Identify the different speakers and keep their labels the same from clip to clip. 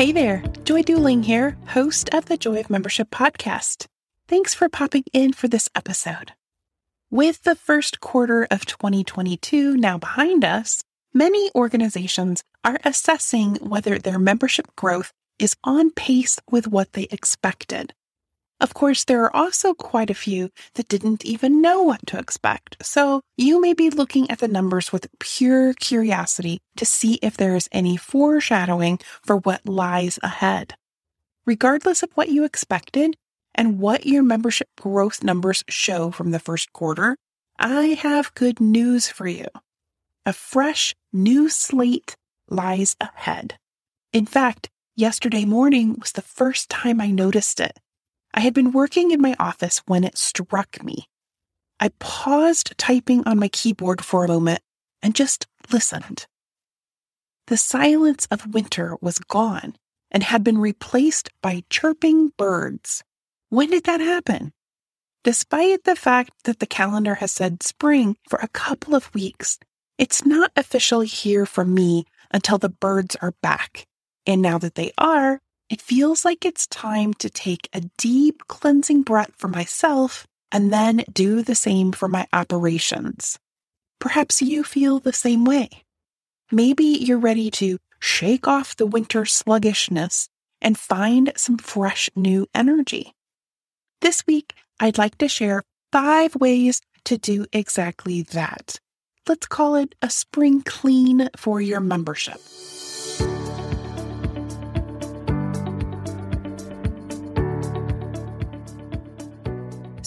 Speaker 1: Hey there, Joy Duling here, host of the Joy of Membership podcast. Thanks for popping in for this episode. With the first quarter of 2022 now behind us, many organizations are assessing whether their membership growth is on pace with what they expected. Of course, there are also quite a few that didn't even know what to expect, so you may be looking at the numbers with pure curiosity to see if there is any foreshadowing for what lies ahead. Regardless of what you expected and what your membership growth numbers show from the first quarter, I have good news for you. A fresh, new slate lies ahead. In fact, yesterday morning was the first time I noticed it. I had been working in my office when it struck me. I paused typing on my keyboard for a moment and just listened. The silence of winter was gone and had been replaced by chirping birds. When did that happen? Despite the fact that the calendar has said spring for a couple of weeks, it's not officially here for me until the birds are back. And now that they are, it feels like it's time to take a deep cleansing breath for myself and then do the same for my operations. Perhaps you feel the same way. Maybe you're ready to shake off the winter sluggishness and find some fresh new energy. This week, I'd like to share five ways to do exactly that. Let's call it a spring clean for your membership.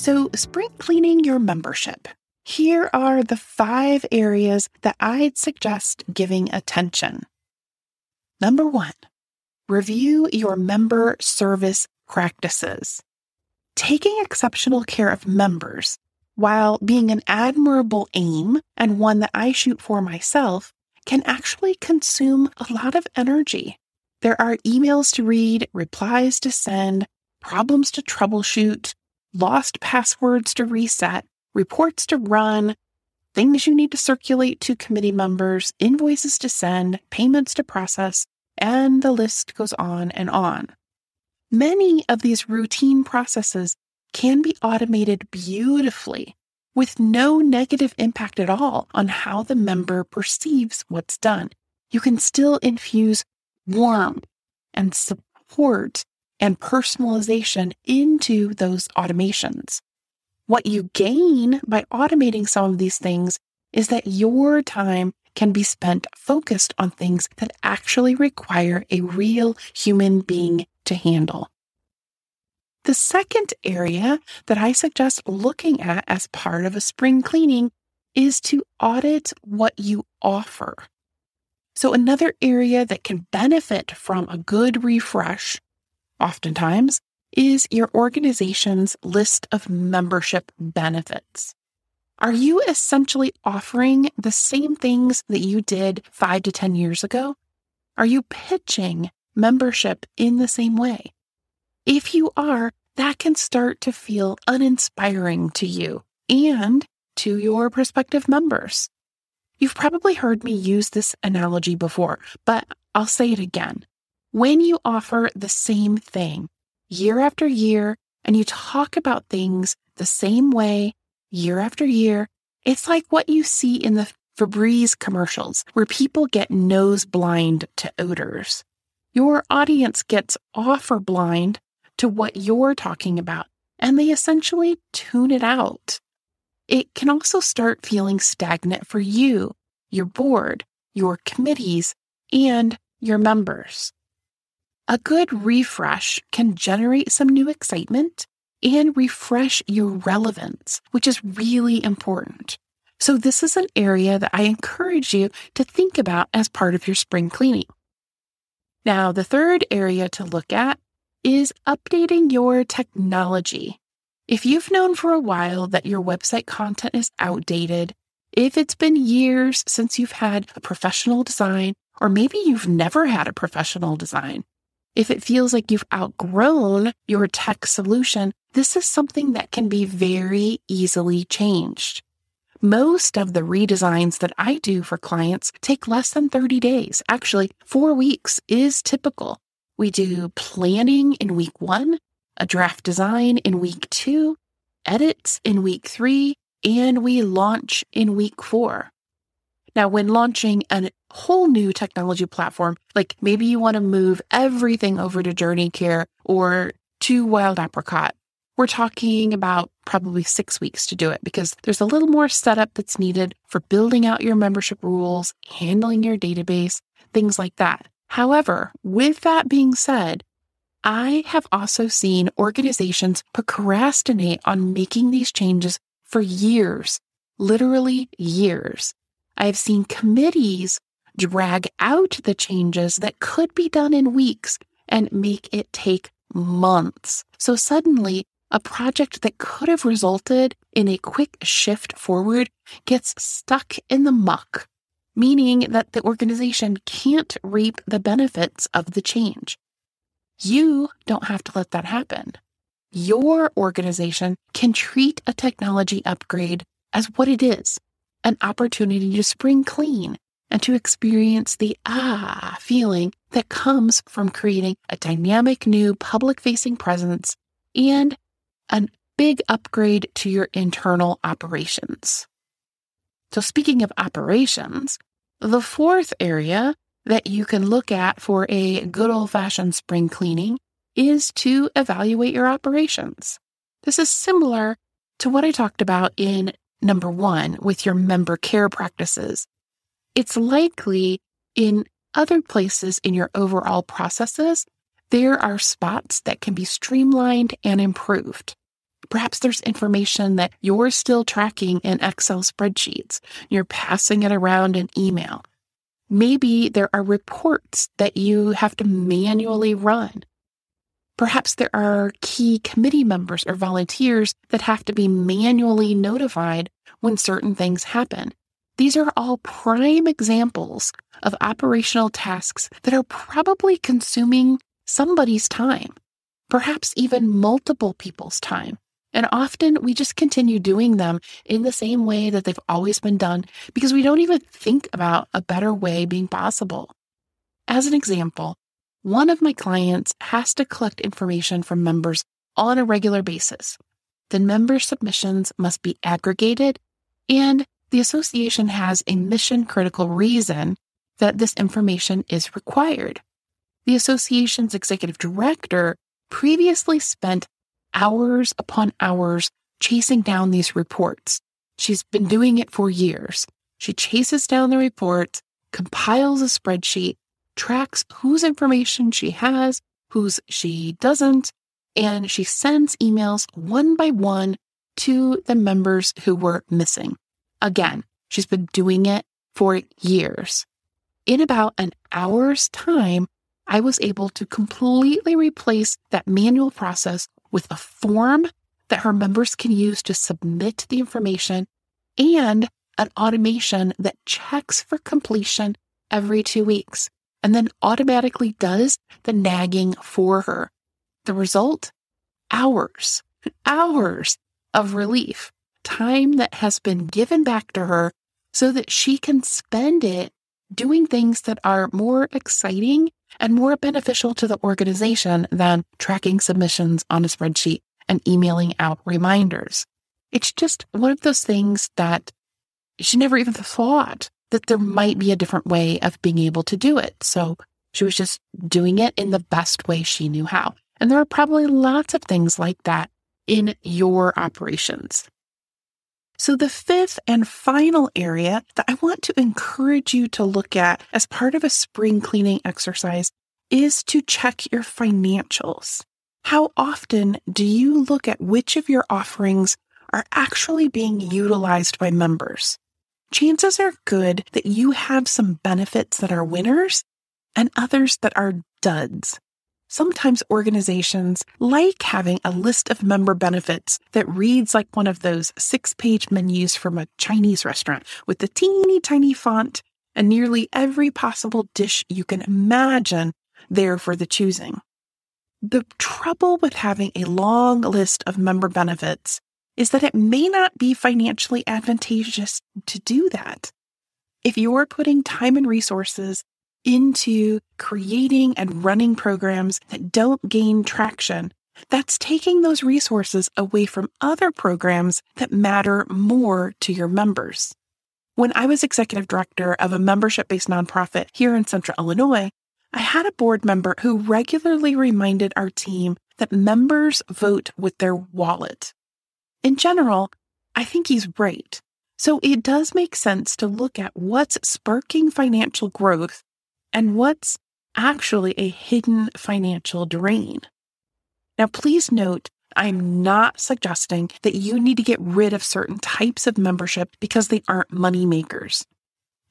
Speaker 1: So, spring cleaning your membership. Here are the five areas that I'd suggest giving attention. Number one, review your member service practices. Taking exceptional care of members, while being an admirable aim and one that I shoot for myself, can actually consume a lot of energy. There are emails to read, replies to send, problems to troubleshoot, lost passwords to reset, reports to run, things you need to circulate to committee members, invoices to send, payments to process, and the list goes on and on. Many of these routine processes can be automated beautifully with no negative impact at all on how the member perceives what's done. You can still infuse warmth and support and personalization into those automations. What you gain by automating some of these things is that your time can be spent focused on things that actually require a real human being to handle. The second area that I suggest looking at as part of a spring cleaning is to audit what you offer. So, another area that can benefit from a good refresh oftentimes, is your organization's list of membership benefits. Are you essentially offering the same things that you did five to 10 years ago? Are you pitching membership in the same way? If you are, that can start to feel uninspiring to you and to your prospective members. You've probably heard me use this analogy before, but I'll say it again. When you offer the same thing year after year and you talk about things the same way year after year, it's like what you see in the Febreze commercials where people get nose blind to odors. your audience gets offer blind to what you're talking about and they essentially tune it out. It can also start feeling stagnant for you, your board, your committees, and your members. A good refresh can generate some new excitement and refresh your relevance, which is really important. So, this is an area that I encourage you to think about as part of your spring cleaning. Now, the third area to look at is updating your technology. If you've known for a while that your website content is outdated, if it's been years since you've had a professional design, or maybe you've never had a professional design, if it feels like you've outgrown your tech solution, this is something that can be very easily changed. Most of the redesigns that I do for clients take less than 30 days. Actually, four weeks is typical. We do planning in week one, a draft design in week two, edits in week three, and we launch in week four. Now, when launching a whole new technology platform, like maybe you want to move everything over to JourneyCare or to Wild Apricot, we're talking about probably six weeks to do it because there's a little more setup that's needed for building out your membership rules, handling your database, things like that. However, with that being said, I have also seen organizations procrastinate on making these changes for years, literally years. I have seen committees drag out the changes that could be done in weeks and make it take months. So suddenly, a project that could have resulted in a quick shift forward gets stuck in the muck meaning that the organization can't reap the benefits of the change. You don't have to let that happen. Your organization can treat a technology upgrade as what it is an opportunity to spring clean and to experience the ah feeling that comes from creating a dynamic new public facing presence and a big upgrade to your internal operations. So, speaking of operations, the fourth area that you can look at for a good old fashioned spring cleaning is to evaluate your operations. This is similar to what I talked about in number one with your member care practices. It's likely in other places in your overall processes, there are spots that can be streamlined and improved. Perhaps there's information that you're still tracking in Excel spreadsheets. You're passing it around in email. Maybe there are reports that you have to manually run. Perhaps there are key committee members or volunteers that have to be manually notified when certain things happen. These are all prime examples of operational tasks that are probably consuming somebody's time, perhaps even multiple people's time. And often we just continue doing them in the same way that they've always been done because we don't even think about a better way being possible. As an example, one of my clients has to collect information from members on a regular basis. The member submissions must be aggregated, and the association has a mission critical reason that this information is required. The association's executive director previously spent hours upon hours chasing down these reports. She's been doing it for years. She chases down the reports, compiles a spreadsheet, tracks whose information she has, whose she doesn't, and she sends emails one by one to the members who were missing. Again, she's been doing it for years. In about an hour's time, I was able to completely replace that manual process with a form that her members can use to submit the information and an automation that checks for completion every two weeks and then automatically does the nagging for her. The result? Hours, hours of relief, time that has been given back to her so that she can spend it doing things that are more exciting and more beneficial to the organization than tracking submissions on a spreadsheet and emailing out reminders. It's just one of those things that she never even thought that there might be a different way of being able to do it. So She was just doing it in the best way she knew how. And there are probably lots of things like that in your operations. So, the fifth and final area that I want to encourage you to look at as part of a spring cleaning exercise is to check your financials. How often do you look at which of your offerings are actually being utilized by members? Chances are good that you have some benefits that are winners and others that are duds. Sometimes organizations like having a list of member benefits that reads like one of those six page menus from a Chinese restaurant with the teeny tiny font and nearly every possible dish you can imagine there for the choosing. The trouble with having a long list of member benefits is that it may not be financially advantageous to do that. If you're putting time and resources into creating and running programs that don't gain traction, that's taking those resources away from other programs that matter more to your members. When I was executive director of a membership based nonprofit here in central Illinois, I had a board member who regularly reminded our team that members vote with their wallet. In general, I think he's right. So it does make sense to look at what's sparking financial growth and what's actually a hidden financial drain. Now, please note, I'm not suggesting that you need to get rid of certain types of membership because they aren't money makers.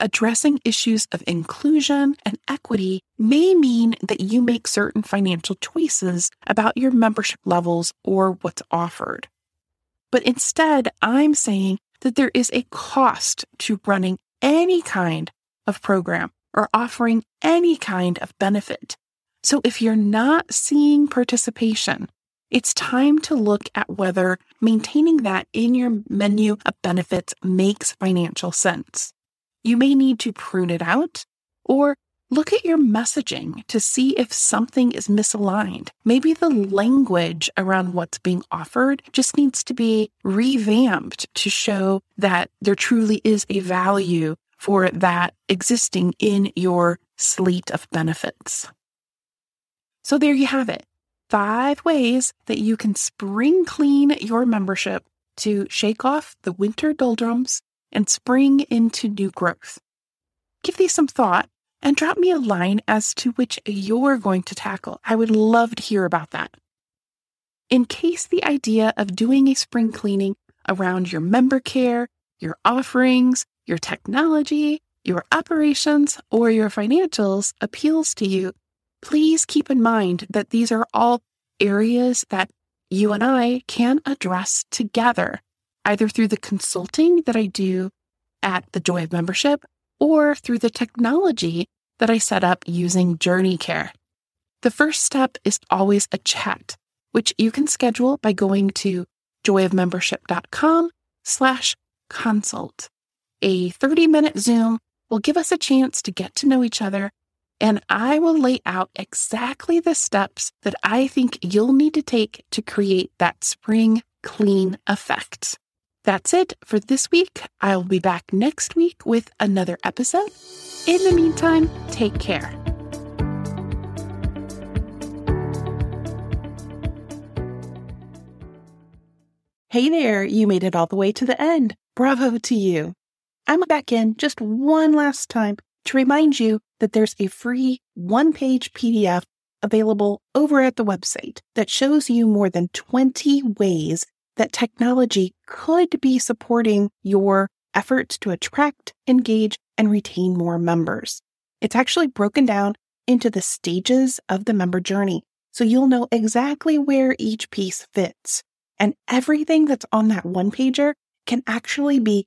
Speaker 1: Addressing issues of inclusion and equity may mean that you make certain financial choices about your membership levels or what's offered. But instead, I'm saying that there is a cost to running any kind of program or offering any kind of benefit. So if you're not seeing participation, it's time to look at whether maintaining that in your menu of benefits makes financial sense. You may need to prune it out or look at your messaging to see if something is misaligned. Maybe the language around what's being offered just needs to be revamped to show that there truly is a value for that existing in your slate of benefits. So there you have it. Five ways that you can spring clean your membership to shake off the winter doldrums and spring into new growth. Give these some thought and drop me a line as to which you're going to tackle. I would love to hear about that. In case the idea of doing a spring cleaning around your member care, your offerings, your technology, your operations, or your financials appeals to you, please keep in mind that these are all areas that you and I can address together, either through the consulting that I do at the Joy of Membership or through the technology that I set up using Journey Care. The first step is always a chat, which you can schedule by going to joyofmembership.com slash consult a 30 minute Zoom will give us a chance to get to know each other, and I will lay out exactly the steps that I think you'll need to take to create that spring clean effect. That's it for this week. I'll be back next week with another episode. In the meantime, take care. Hey there, you made it all the way to the end. Bravo to you. I'm back in just one last time to remind you that there's a free one page PDF available over at the website that shows you more than 20 ways that technology could be supporting your efforts to attract, engage, and retain more members. It's actually broken down into the stages of the member journey, so you'll know exactly where each piece fits. And everything that's on that one pager can actually be